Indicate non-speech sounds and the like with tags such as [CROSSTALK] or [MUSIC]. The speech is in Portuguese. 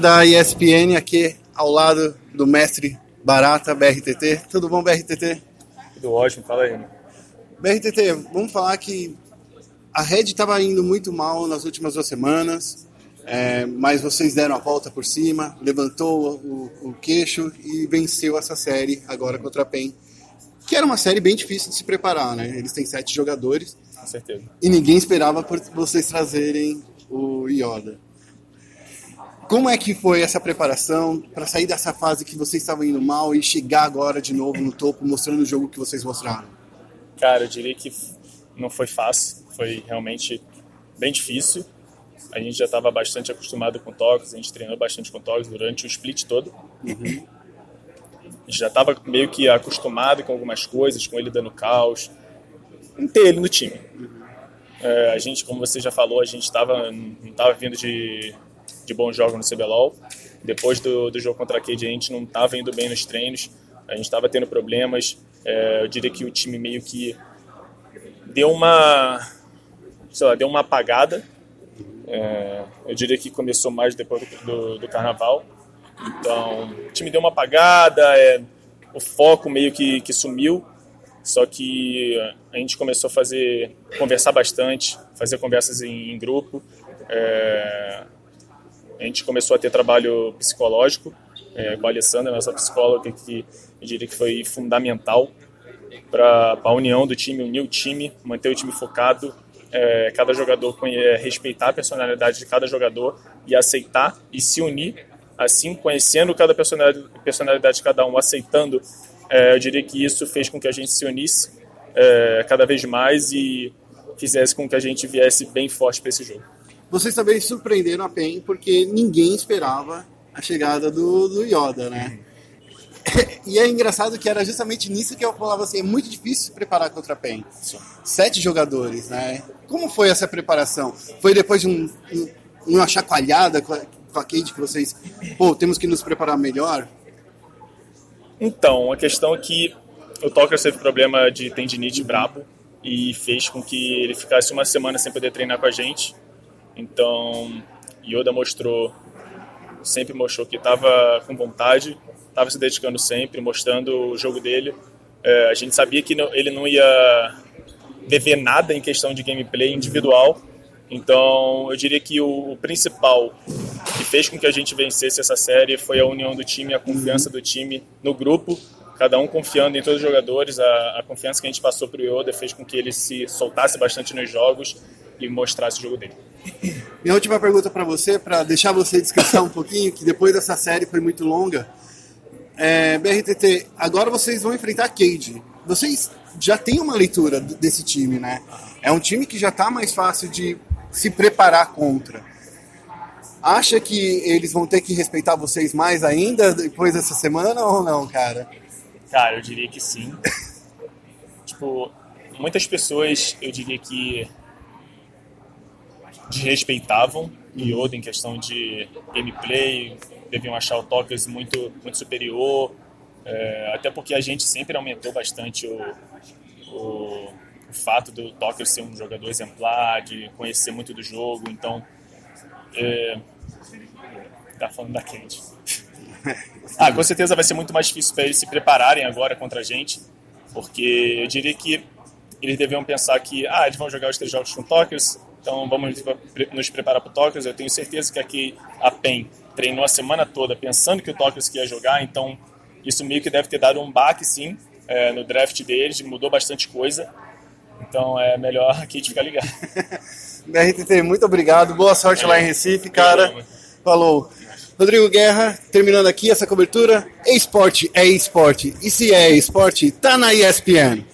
Da ESPN aqui ao lado do mestre Barata, BRTT. Tudo bom, BRTT? Tudo ótimo, fala aí. BRTT, vamos falar que a Red estava indo muito mal nas últimas duas semanas, é, mas vocês deram a volta por cima, levantou o, o, queixo e venceu essa série agora contra a PEN, que era uma série bem difícil de se preparar, né? Eles têm sete jogadores. Com certeza. E ninguém esperava por vocês trazerem o Yoda. Como é que foi essa preparação para sair dessa fase que vocês estavam indo mal e chegar agora de novo no topo, mostrando o jogo que vocês mostraram? Cara, eu diria que não foi fácil, foi realmente bem difícil. A gente já estava bastante acostumado com toques, a gente treinou bastante com toques durante o split todo. Uhum. A gente já estava meio que acostumado com algumas coisas, com ele dando caos, em ter ele no time. É, a gente, como você já falou, a gente tava, não estava vindo de de bons jogos no CBLOL. Depois do, do jogo contra a Cade, a gente não estava indo bem nos treinos, a gente estava tendo problemas. É, eu diria que o time meio que deu uma, sei lá, deu uma apagada. É, eu diria que começou mais depois do, do, do, carnaval. Então, o time deu uma apagada, é, o foco meio que, que sumiu. Só que a gente começou a fazer, conversar bastante, fazer conversas em, em grupo. É, a gente começou a ter trabalho psicológico é, com a Alessandra, nossa psicóloga, que eu diria que foi fundamental para a união do time, unir o time, manter o time focado, é, cada jogador é, respeitar a personalidade de cada jogador e aceitar e se unir, assim, conhecendo cada personalidade, personalidade de cada um, aceitando, é, eu diria que isso fez com que a gente se unisse é, cada vez mais e fizesse com que a gente viesse bem forte para esse jogo. Vocês também surpreenderam a PEN porque ninguém esperava a chegada do, do Yoda, né? [LAUGHS] e é engraçado que era justamente nisso que eu falava assim, é muito difícil se preparar contra a PEN. Sete jogadores, né? Como foi essa preparação? Foi depois de um, um, uma chacoalhada com a, Kate que vocês, pô, temos que nos preparar melhor? Então, a questão é que o Tucker teve problema de tendinite brabo e fez com que ele ficasse uma semana sem poder treinar com a gente. Então, Yoda mostrou, sempre mostrou que estava com vontade, estava se dedicando sempre, mostrando o jogo dele. É, a gente sabia que não, ele não ia dever nada em questão de gameplay individual. Então, eu diria que o, o principal que fez com que a gente vencesse essa série foi a união do time, a confiança do time no grupo, cada um confiando em todos os jogadores. A, a confiança que a gente passou para o Yoda fez com que ele se soltasse bastante nos jogos e mostrasse o jogo dele. Minha última pergunta para você, para deixar você descansar um pouquinho, que depois dessa série foi muito longa. É, BRTT, agora vocês vão enfrentar a Cade. Vocês já têm uma leitura desse time, né? É um time que já está mais fácil de se preparar contra. Acha que eles vão ter que respeitar vocês mais ainda depois dessa semana ou não, cara? Cara, eu diria que sim. [LAUGHS] tipo, muitas pessoas, eu diria que desrespeitavam Yoda em questão de gameplay, deviam achar o Tokyo muito, muito superior, é, até porque a gente sempre aumentou bastante o, o, o fato do Tokyo ser um jogador exemplar, de conhecer muito do jogo, então é, tá falando da Candy. [LAUGHS] ah, com certeza vai ser muito mais difícil para eles se prepararem agora contra a gente, porque eu diria que eles deviam pensar que ah, eles vão jogar os três jogos com Tokers, então vamos nos preparar para o Tóquio. Eu tenho certeza que aqui a PEN treinou a semana toda pensando que o Tóquio ia jogar, então isso meio que deve ter dado um baque sim é, no draft deles, mudou bastante coisa. Então é melhor aqui de ficar ligado. [LAUGHS] BRTT, muito obrigado. Boa sorte é, lá em Recife, cara. Falou. Rodrigo Guerra, terminando aqui essa cobertura. Esporte é esporte. E se é esporte, tá na ESPN.